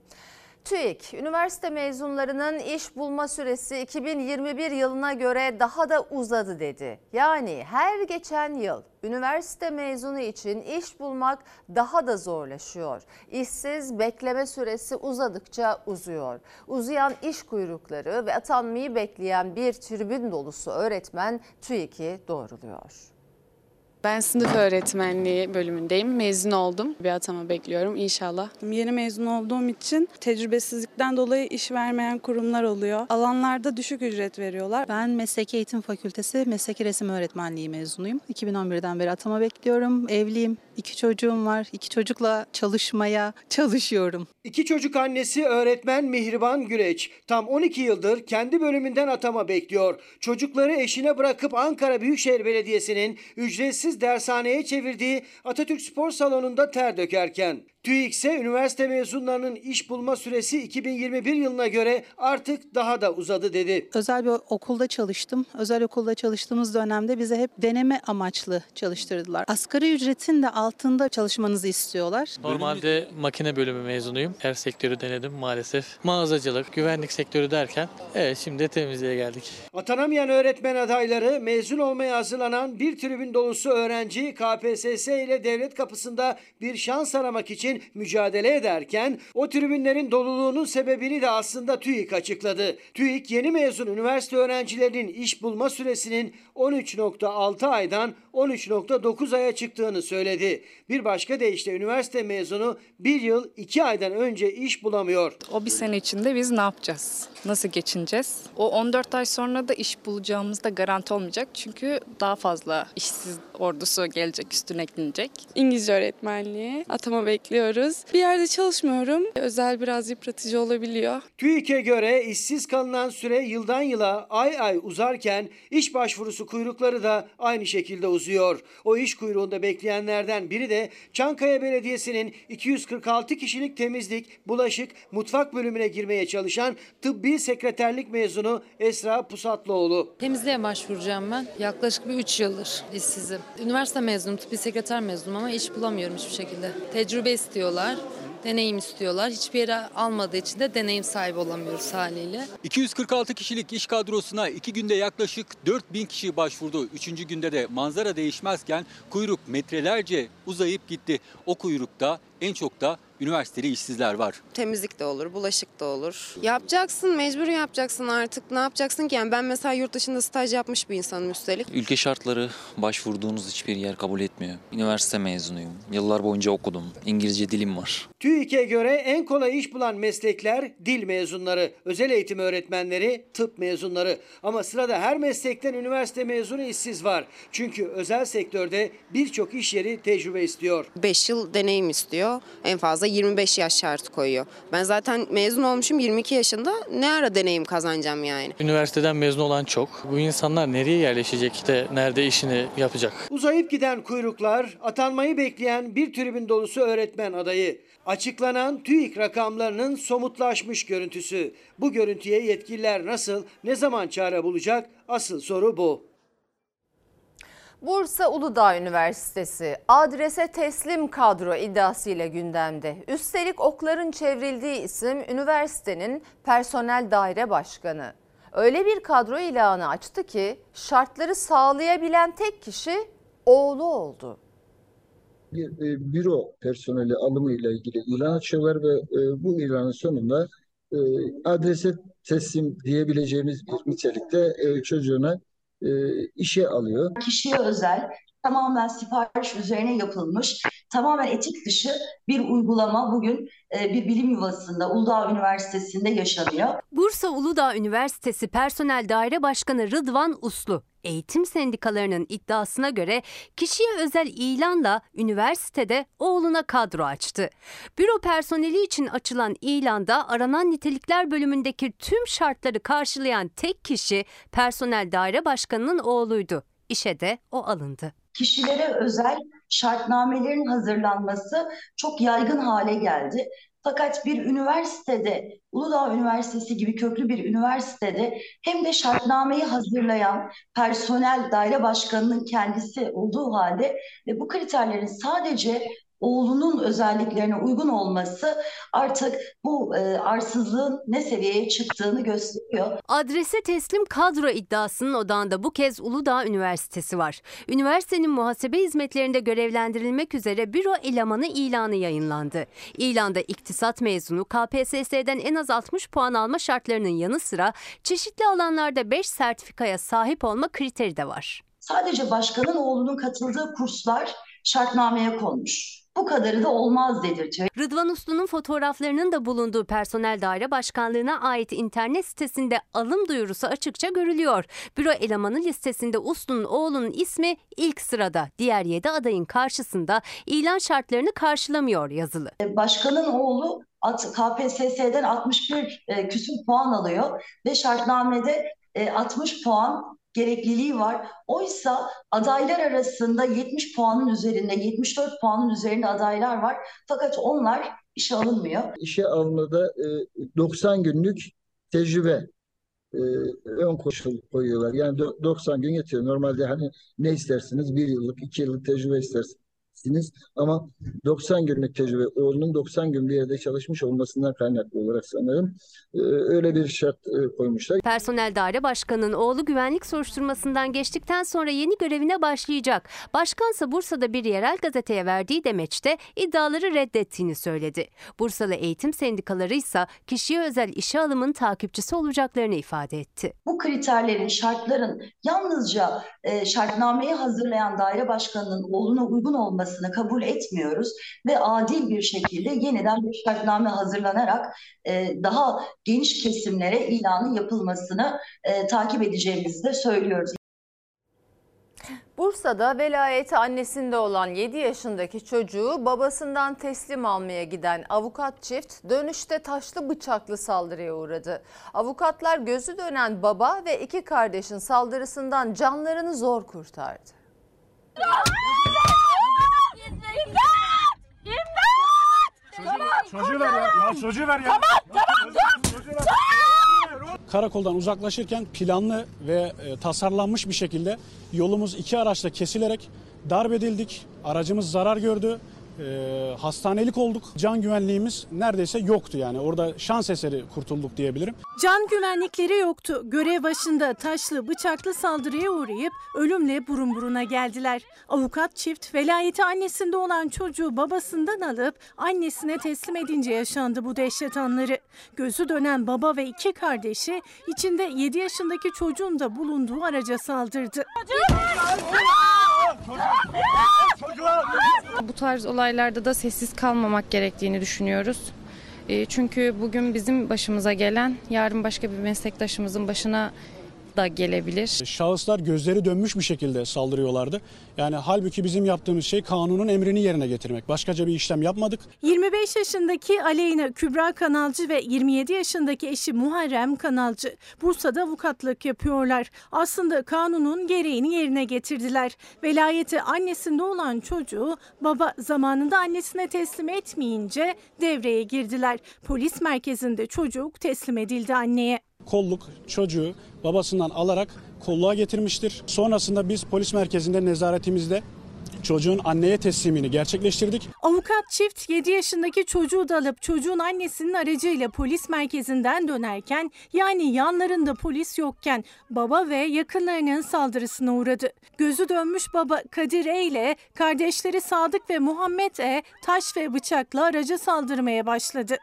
Speaker 1: TÜİK, üniversite mezunlarının iş bulma süresi 2021 yılına göre daha da uzadı dedi. Yani her geçen yıl üniversite mezunu için iş bulmak daha da zorlaşıyor. İşsiz bekleme süresi uzadıkça uzuyor. Uzayan iş kuyrukları ve atanmayı bekleyen bir tribün dolusu öğretmen TÜİK'i doğruluyor.
Speaker 31: Ben sınıf öğretmenliği bölümündeyim. Mezun oldum. Bir atama bekliyorum inşallah.
Speaker 32: Yeni mezun olduğum için tecrübesizlikten dolayı iş vermeyen kurumlar oluyor. Alanlarda düşük ücret veriyorlar.
Speaker 33: Ben Mesleki Eğitim Fakültesi Mesleki Resim Öğretmenliği mezunuyum. 2011'den beri atama bekliyorum. Evliyim. İki çocuğum var. İki çocukla çalışmaya çalışıyorum.
Speaker 19: İki çocuk annesi öğretmen Mihriban Güreç tam 12 yıldır kendi bölümünden atama bekliyor. Çocukları eşine bırakıp Ankara Büyükşehir Belediyesi'nin ücretsiz dershaneye çevirdiği Atatürk Spor Salonu'nda ter dökerken TÜİK'se üniversite mezunlarının iş bulma süresi 2021 yılına göre artık daha da uzadı dedi.
Speaker 33: Özel bir okulda çalıştım. Özel okulda çalıştığımız dönemde bize hep deneme amaçlı çalıştırdılar. Asgari ücretin de altında çalışmanızı istiyorlar.
Speaker 34: Normalde makine bölümü mezunuyum. Her sektörü denedim maalesef. Mağazacılık, güvenlik sektörü derken evet şimdi temizliğe geldik.
Speaker 19: Atanamayan öğretmen adayları mezun olmaya hazırlanan bir tribün dolusu öğrenci KPSS ile devlet kapısında bir şans aramak için mücadele ederken o tribünlerin doluluğunun sebebini de aslında TÜİK açıkladı. TÜİK yeni mezun üniversite öğrencilerinin iş bulma süresinin 13.6 aydan 13.9 aya çıktığını söyledi. Bir başka deyişle üniversite mezunu bir yıl 2 aydan önce iş bulamıyor.
Speaker 31: O bir sene içinde biz ne yapacağız? Nasıl geçineceğiz? O 14 ay sonra da iş bulacağımız da garanti olmayacak. Çünkü daha fazla işsiz ordusu gelecek, üstüne eklenecek.
Speaker 32: İngilizce öğretmenliği atama bekliyoruz. Bir yerde çalışmıyorum. Özel biraz yıpratıcı olabiliyor.
Speaker 19: TÜİK'e göre işsiz kalınan süre yıldan yıla ay ay uzarken iş başvurusu kuyrukları da aynı şekilde uzuyor. O iş kuyruğunda bekleyenlerden biri de Çankaya Belediyesi'nin 246 kişilik temizlik, bulaşık, mutfak bölümüne girmeye çalışan tıbbi sekreterlik mezunu Esra Pusatlıoğlu.
Speaker 35: Temizliğe başvuracağım ben. Yaklaşık bir 3 yıldır işsizim. Üniversite mezunum, tıbbi sekreter mezunum ama iş bulamıyorum hiçbir şekilde. Tecrübe istiyorlar, deneyim istiyorlar. Hiçbir yere almadığı için de deneyim sahibi olamıyoruz haliyle.
Speaker 36: 246 kişilik iş kadrosuna iki günde yaklaşık 4000 kişi başvurdu. Üçüncü günde de manzara değişmezken kuyruk metrelerce uzayıp gitti. O kuyrukta en çok da üniversiteli işsizler var.
Speaker 37: Temizlik de olur, bulaşık da olur. Yapacaksın, mecbur yapacaksın artık. Ne yapacaksın ki? Yani ben mesela yurt dışında staj yapmış bir insanım üstelik.
Speaker 38: Ülke şartları başvurduğunuz hiçbir yer kabul etmiyor. Üniversite mezunuyum. Yıllar boyunca okudum. İngilizce dilim var.
Speaker 19: TÜİK'e göre en kolay iş bulan meslekler dil mezunları, özel eğitim öğretmenleri, tıp mezunları. Ama sırada her meslekten üniversite mezunu işsiz var. Çünkü özel sektörde birçok iş yeri tecrübe istiyor.
Speaker 37: 5 yıl deneyim istiyor. En fazla 25 yaş şartı koyuyor. Ben zaten mezun olmuşum 22 yaşında. Ne ara deneyim kazanacağım yani?
Speaker 34: Üniversiteden mezun olan çok. Bu insanlar nereye yerleşecek de nerede işini yapacak?
Speaker 19: Uzayıp giden kuyruklar, atanmayı bekleyen bir tribün dolusu öğretmen adayı. Açıklanan TÜİK rakamlarının somutlaşmış görüntüsü. Bu görüntüye yetkililer nasıl, ne zaman çare bulacak? Asıl soru bu.
Speaker 1: Bursa Uludağ Üniversitesi adrese teslim kadro iddiasıyla gündemde. Üstelik okların çevrildiği isim üniversitenin personel daire başkanı. Öyle bir kadro ilanı açtı ki şartları sağlayabilen tek kişi oğlu oldu.
Speaker 39: bir e, büro personeli alımı ile ilgili ilan açıyorlar ve e, bu ilanın sonunda e, adrese teslim diyebileceğimiz bir nitelikte e, çocuğuna e, işe alıyor.
Speaker 40: kişiye özel, tamamen sipariş üzerine yapılmış, tamamen etik dışı bir uygulama bugün e, bir bilim yuvasında Uludağ Üniversitesi'nde yaşanıyor.
Speaker 41: Bursa Uludağ Üniversitesi Personel Daire Başkanı Rıdvan Uslu, eğitim sendikalarının iddiasına göre kişiye özel ilanla üniversitede oğluna kadro açtı. Büro personeli için açılan ilanda aranan nitelikler bölümündeki tüm şartları karşılayan tek kişi personel daire başkanının oğluydu. İşe de o alındı.
Speaker 40: Kişilere özel şartnamelerin hazırlanması çok yaygın hale geldi. Fakat bir üniversitede, Uludağ Üniversitesi gibi köklü bir üniversitede hem de şartnameyi hazırlayan personel daire başkanının kendisi olduğu halde ve bu kriterlerin sadece oğlunun özelliklerine uygun olması artık bu e, arsızlığın ne seviyeye çıktığını gösteriyor.
Speaker 41: Adrese teslim kadro iddiasının odağında bu kez Uludağ Üniversitesi var. Üniversitenin muhasebe hizmetlerinde görevlendirilmek üzere büro elemanı ilanı yayınlandı. İlanda iktisat mezunu KPSS'den en az 60 puan alma şartlarının yanı sıra çeşitli alanlarda 5 sertifikaya sahip olma kriteri de var.
Speaker 40: Sadece başkanın oğlunun katıldığı kurslar şartnameye konmuş. Bu kadarı da olmaz dedirtiyor.
Speaker 41: Rıdvan Uslu'nun fotoğraflarının da bulunduğu Personel Daire Başkanlığı'na ait internet sitesinde alım duyurusu açıkça görülüyor. Büro elemanı listesinde Uslu'nun oğlunun ismi ilk sırada. Diğer 7 adayın karşısında ilan şartlarını karşılamıyor yazılı.
Speaker 40: Başkanın oğlu KPSS'den 61 e, küsur puan alıyor ve şartnamede e, 60 puan gerekliliği var. Oysa adaylar arasında 70 puanın üzerinde, 74 puanın üzerinde adaylar var. Fakat onlar işe alınmıyor.
Speaker 39: İşe almada e, 90 günlük tecrübe e, ön koşul koyuyorlar. Yani do- 90 gün yetiyor. Normalde hani ne istersiniz? Bir yıllık, iki yıllık tecrübe istersiniz. Ama 90 günlük tecrübe, oğlunun 90 gün bir yerde çalışmış olmasından kaynaklı olarak sanırım e, öyle bir şart e, koymuşlar.
Speaker 41: Personel Daire Başkanı'nın oğlu güvenlik soruşturmasından geçtikten sonra yeni görevine başlayacak. Başkansa Bursa'da bir yerel gazeteye verdiği demeçte iddiaları reddettiğini söyledi. Bursalı eğitim sendikaları ise kişiye özel işe alımın takipçisi olacaklarını ifade etti.
Speaker 40: Bu kriterlerin, şartların yalnızca e, şartnameyi hazırlayan daire başkanının oğluna uygun olmasını kabul etmiyoruz ve adil bir şekilde yeniden bir şartname hazırlanarak e, daha geniş kesimlere ilanın yapılmasını e, takip edeceğimizi de söylüyoruz.
Speaker 1: Bursa'da velayeti annesinde olan 7 yaşındaki çocuğu babasından teslim almaya giden avukat çift dönüşte taşlı bıçaklı saldırıya uğradı. Avukatlar gözü dönen baba ve iki kardeşin saldırısından canlarını zor kurtardı.
Speaker 42: Çocuğu ver ya. Ya çocuğu ver ya. Karakoldan uzaklaşırken planlı ve e, tasarlanmış bir şekilde yolumuz iki araçla kesilerek darp edildik. Aracımız zarar gördü. E, hastanelik olduk. Can güvenliğimiz neredeyse yoktu yani. Orada şans eseri kurtulduk diyebilirim.
Speaker 43: Can güvenlikleri yoktu. Görev başında taşlı bıçaklı saldırıya uğrayıp ölümle burun buruna geldiler. Avukat çift velayeti annesinde olan çocuğu babasından alıp annesine teslim edince yaşandı bu dehşet anları. Gözü dönen baba ve iki kardeşi içinde 7 yaşındaki çocuğun da bulunduğu araca saldırdı.
Speaker 44: Bu tarz olaylarda da sessiz kalmamak gerektiğini düşünüyoruz. E, Çünkü bugün bizim başımıza gelen yarın başka bir meslektaşımızın başına da gelebilir.
Speaker 42: Şahıslar gözleri dönmüş bir şekilde saldırıyorlardı. Yani halbuki bizim yaptığımız şey kanunun emrini yerine getirmek. Başkaca bir işlem yapmadık.
Speaker 43: 25 yaşındaki Aleyna Kübra Kanalcı ve 27 yaşındaki eşi Muharrem Kanalcı Bursa'da avukatlık yapıyorlar. Aslında kanunun gereğini yerine getirdiler. Velayeti annesinde olan çocuğu baba zamanında annesine teslim etmeyince devreye girdiler. Polis merkezinde çocuk teslim edildi anneye.
Speaker 42: Kolluk çocuğu babasından alarak kolluğa getirmiştir. Sonrasında biz polis merkezinde nezaretimizde çocuğun anneye teslimini gerçekleştirdik.
Speaker 43: Avukat çift 7 yaşındaki çocuğu da alıp çocuğun annesinin aracıyla polis merkezinden dönerken yani yanlarında polis yokken baba ve yakınlarının saldırısına uğradı. Gözü dönmüş baba Kadir E ile kardeşleri Sadık ve Muhammed E taş ve bıçakla araca saldırmaya başladı.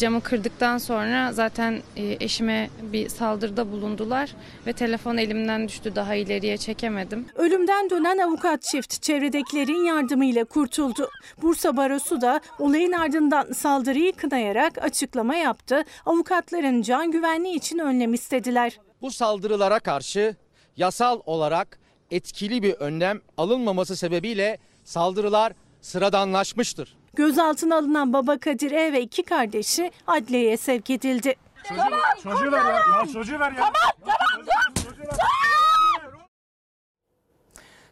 Speaker 44: Camı kırdıktan sonra zaten e, eşime bir saldırıda bulundular ve telefon elimden düştü daha ileriye çekemedim.
Speaker 43: Ölümden dönen avukat çift çevredekilerin yardımıyla kurtuldu. Bursa Barosu da olayın ardından saldırıyı kınayarak açıklama yaptı. Avukatların can güvenliği için önlem istediler.
Speaker 45: Bu saldırılara karşı yasal olarak etkili bir önlem alınmaması sebebiyle saldırılar sıradanlaşmıştır.
Speaker 43: Gözaltına alınan baba Kadir E ve iki kardeşi adliyeye sevk edildi.
Speaker 42: Çocuğu ver ya. Ya çocuğu ver ya.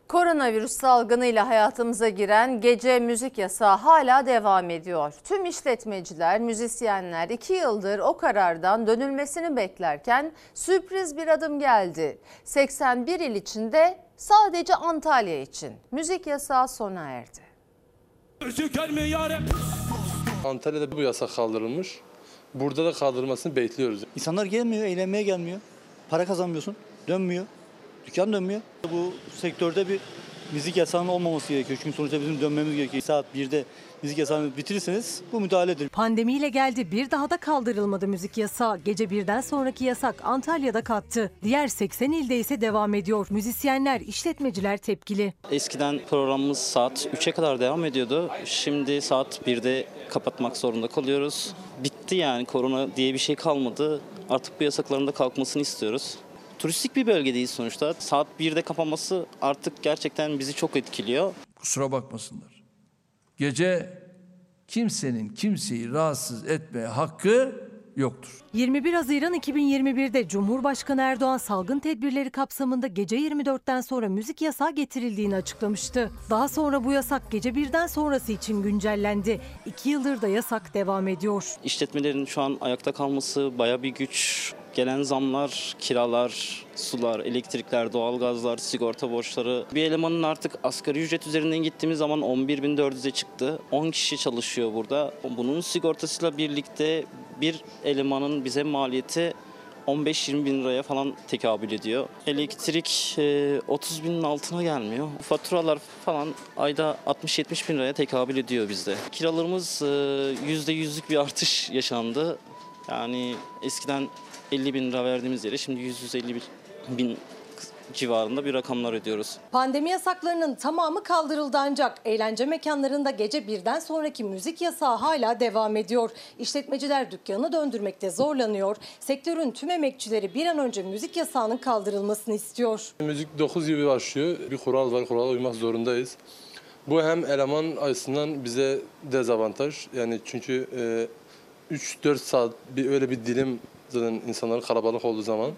Speaker 1: Koronavirüs salgınıyla hayatımıza giren gece müzik yasağı hala devam ediyor. Tüm işletmeciler, müzisyenler iki yıldır o karardan dönülmesini beklerken sürpriz bir adım geldi. 81 il içinde sadece Antalya için müzik yasağı sona erdi.
Speaker 46: Antalya'da bu yasak kaldırılmış. Burada da kaldırılmasını bekliyoruz.
Speaker 47: İnsanlar gelmiyor, eğlenmeye gelmiyor. Para kazanmıyorsun, dönmüyor. Dükkan dönmüyor. Bu sektörde bir
Speaker 48: müzik yasağının olmaması gerekiyor. Çünkü sonuçta bizim dönmemiz gerekiyor. Saat 1'de müzik yasağını bitirirseniz bu müdahaledir.
Speaker 33: Pandemiyle geldi bir daha da kaldırılmadı müzik yasağı. Gece birden sonraki yasak Antalya'da kalktı. Diğer 80 ilde ise devam ediyor. Müzisyenler, işletmeciler tepkili.
Speaker 49: Eskiden programımız saat 3'e kadar devam ediyordu. Şimdi saat 1'de kapatmak zorunda kalıyoruz. Bitti yani korona diye bir şey kalmadı. Artık bu yasakların da kalkmasını istiyoruz. Turistik bir bölgedeyiz sonuçta. Saat 1'de kapanması artık gerçekten bizi çok etkiliyor.
Speaker 2: Kusura bakmasınlar. Gece kimsenin kimseyi rahatsız etmeye hakkı yoktur.
Speaker 33: 21 Haziran 2021'de Cumhurbaşkanı Erdoğan salgın tedbirleri kapsamında gece 24'ten sonra müzik yasağı getirildiğini açıklamıştı. Daha sonra bu yasak gece birden sonrası için güncellendi. İki yıldır da yasak devam ediyor.
Speaker 49: İşletmelerin şu an ayakta kalması baya bir güç. Gelen zamlar, kiralar, sular, elektrikler, doğalgazlar, sigorta borçları. Bir elemanın artık asgari ücret üzerinden gittiğimiz zaman 11.400'e çıktı. 10 kişi çalışıyor burada. Bunun sigortasıyla birlikte bir elemanın bize maliyeti 15-20 bin liraya falan tekabül ediyor. Elektrik e, 30 binin altına gelmiyor. Faturalar falan ayda 60-70 bin liraya tekabül ediyor bizde. Kiralarımız e, %100'lük bir artış yaşandı. Yani eskiden 50 bin lira verdiğimiz yere şimdi 100-150 bin civarında bir rakamlar ödüyoruz.
Speaker 33: Pandemi yasaklarının tamamı kaldırıldı ancak eğlence mekanlarında gece birden sonraki müzik yasağı hala devam ediyor. İşletmeciler dükkanı döndürmekte zorlanıyor. Sektörün tüm emekçileri bir an önce müzik yasağının kaldırılmasını istiyor.
Speaker 46: Müzik 9 gibi başlıyor. Bir kural var, kurala uymak zorundayız. Bu hem eleman açısından bize dezavantaj. Yani çünkü e, 3-4 saat bir öyle bir dilim zaten insanlar kalabalık olduğu zaman.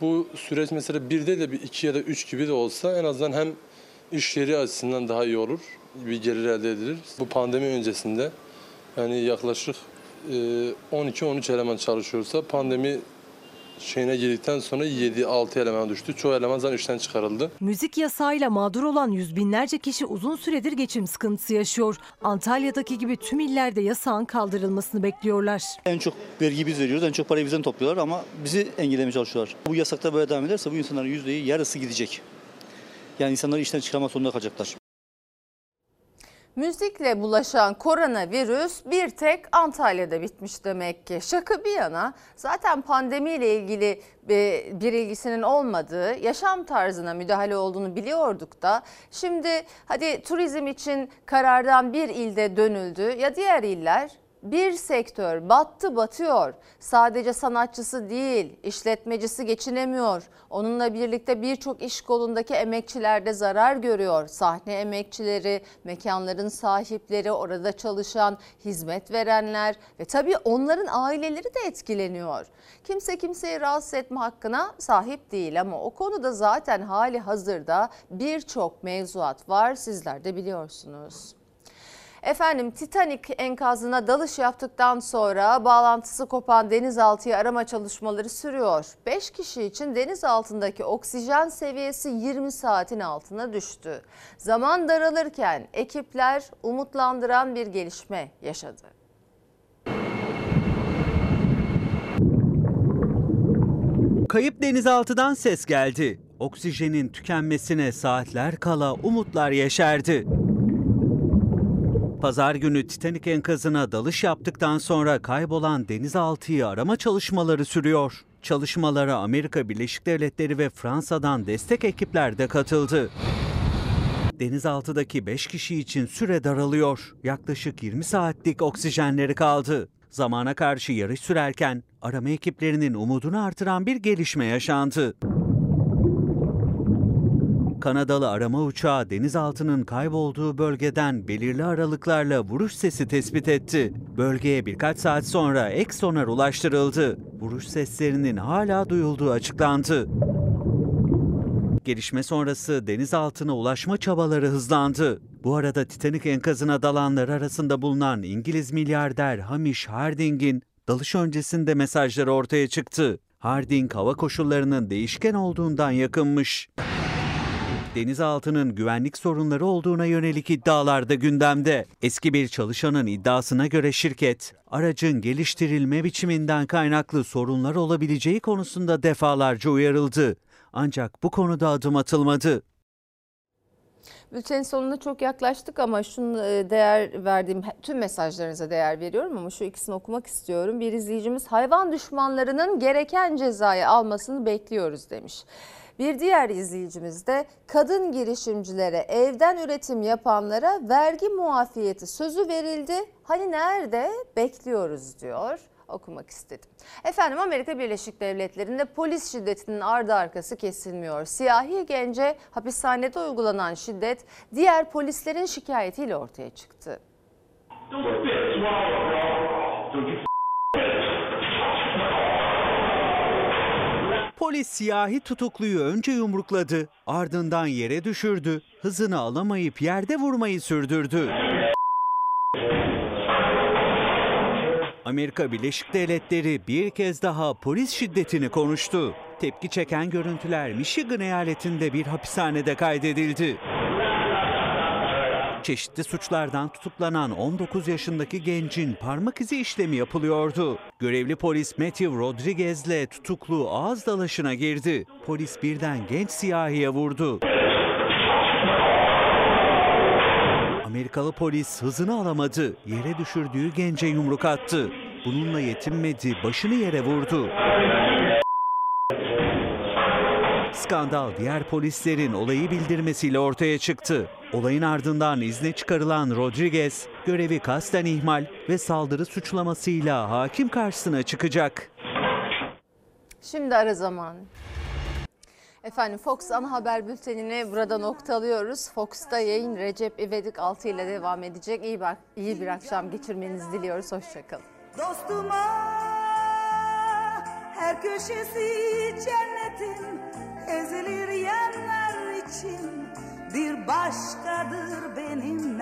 Speaker 46: Bu süreç mesela bir değil de bir iki ya da üç gibi de olsa en azından hem iş yeri açısından daha iyi olur. Bir gelir elde edilir. Bu pandemi öncesinde yani yaklaşık e, 12-13 eleman çalışıyorsa pandemi şeyine girdikten sonra 7-6 eleman düştü. Çoğu eleman zaten işten çıkarıldı.
Speaker 33: Müzik yasağıyla mağdur olan yüz binlerce kişi uzun süredir geçim sıkıntısı yaşıyor. Antalya'daki gibi tüm illerde yasağın kaldırılmasını bekliyorlar.
Speaker 48: En çok vergi biz veriyoruz, en çok parayı bizden topluyorlar ama bizi engellemeye çalışıyorlar. Bu yasakta böyle devam ederse bu insanların yüzdeyi yarısı gidecek. Yani insanları işten çıkarmak zorunda kalacaklar.
Speaker 1: Müzikle bulaşan koronavirüs bir tek Antalya'da bitmiş demek ki. Şaka bir yana zaten pandemiyle ilgili bir ilgisinin olmadığı, yaşam tarzına müdahale olduğunu biliyorduk da şimdi hadi turizm için karardan bir ilde dönüldü ya diğer iller bir sektör battı batıyor. Sadece sanatçısı değil, işletmecisi geçinemiyor. Onunla birlikte birçok iş kolundaki emekçiler de zarar görüyor. Sahne emekçileri, mekanların sahipleri, orada çalışan hizmet verenler ve tabii onların aileleri de etkileniyor. Kimse kimseyi rahatsız etme hakkına sahip değil ama o konuda zaten hali hazırda birçok mevzuat var. Sizler de biliyorsunuz. Efendim Titanic enkazına dalış yaptıktan sonra bağlantısı kopan denizaltıyı arama çalışmaları sürüyor. 5 kişi için deniz altındaki oksijen seviyesi 20 saatin altına düştü. Zaman daralırken ekipler umutlandıran bir gelişme yaşadı.
Speaker 50: Kayıp denizaltıdan ses geldi. Oksijenin tükenmesine saatler kala umutlar yeşerdi. Pazar günü Titanic enkazına dalış yaptıktan sonra kaybolan denizaltıyı arama çalışmaları sürüyor. Çalışmalara Amerika Birleşik Devletleri ve Fransa'dan destek ekipler de katıldı. Denizaltıdaki 5 kişi için süre daralıyor. Yaklaşık 20 saatlik oksijenleri kaldı. Zamana karşı yarış sürerken arama ekiplerinin umudunu artıran bir gelişme yaşandı. Kanadalı arama uçağı denizaltının kaybolduğu bölgeden belirli aralıklarla vuruş sesi tespit etti. Bölgeye birkaç saat sonra ek sonar ulaştırıldı. Vuruş seslerinin hala duyulduğu açıklandı. Gelişme sonrası denizaltına ulaşma çabaları hızlandı. Bu arada Titanic enkazına dalanlar arasında bulunan İngiliz milyarder Hamish Harding'in dalış öncesinde mesajları ortaya çıktı. Harding hava koşullarının değişken olduğundan yakınmış denizaltının güvenlik sorunları olduğuna yönelik iddialar da gündemde. Eski bir çalışanın iddiasına göre şirket, aracın geliştirilme biçiminden kaynaklı sorunlar olabileceği konusunda defalarca uyarıldı. Ancak bu konuda adım atılmadı.
Speaker 1: Bültenin sonuna çok yaklaştık ama şunu e, değer verdiğim tüm mesajlarınıza değer veriyorum ama şu ikisini okumak istiyorum. Bir izleyicimiz hayvan düşmanlarının gereken cezayı almasını bekliyoruz demiş. Bir diğer izleyicimiz de kadın girişimcilere, evden üretim yapanlara vergi muafiyeti sözü verildi. Hani nerede? Bekliyoruz diyor okumak istedim. Efendim Amerika Birleşik Devletleri'nde polis şiddetinin ardı arkası kesilmiyor. Siyahi gence hapishanede uygulanan şiddet diğer polislerin şikayetiyle ortaya çıktı.
Speaker 50: Polis siyahi tutukluyu önce yumrukladı, ardından yere düşürdü, hızını alamayıp yerde vurmayı sürdürdü. Amerika Birleşik Devletleri bir kez daha polis şiddetini konuştu. Tepki çeken görüntüler Michigan eyaletinde bir hapishanede kaydedildi. Çeşitli suçlardan tutuklanan 19 yaşındaki gencin parmak izi işlemi yapılıyordu. Görevli polis Matthew Rodriguez'le tutuklu ağız dalaşına girdi. Polis birden genç siyahiye vurdu. Amerikalı polis hızını alamadı. Yere düşürdüğü gence yumruk attı. Bununla yetinmedi, başını yere vurdu. Skandal diğer polislerin olayı bildirmesiyle ortaya çıktı. Olayın ardından izne çıkarılan Rodriguez, görevi kasten ihmal ve saldırı suçlamasıyla hakim karşısına çıkacak.
Speaker 1: Şimdi ara zaman. Efendim Fox ana haber bültenini burada noktalıyoruz. Fox'ta yayın Recep İvedik 6 ile devam edecek. İyi, bak, iyi bir akşam geçirmenizi diliyoruz. Hoşçakalın.
Speaker 51: Dostuma her köşesi cennetin ezilir yerler için bir başkadır benim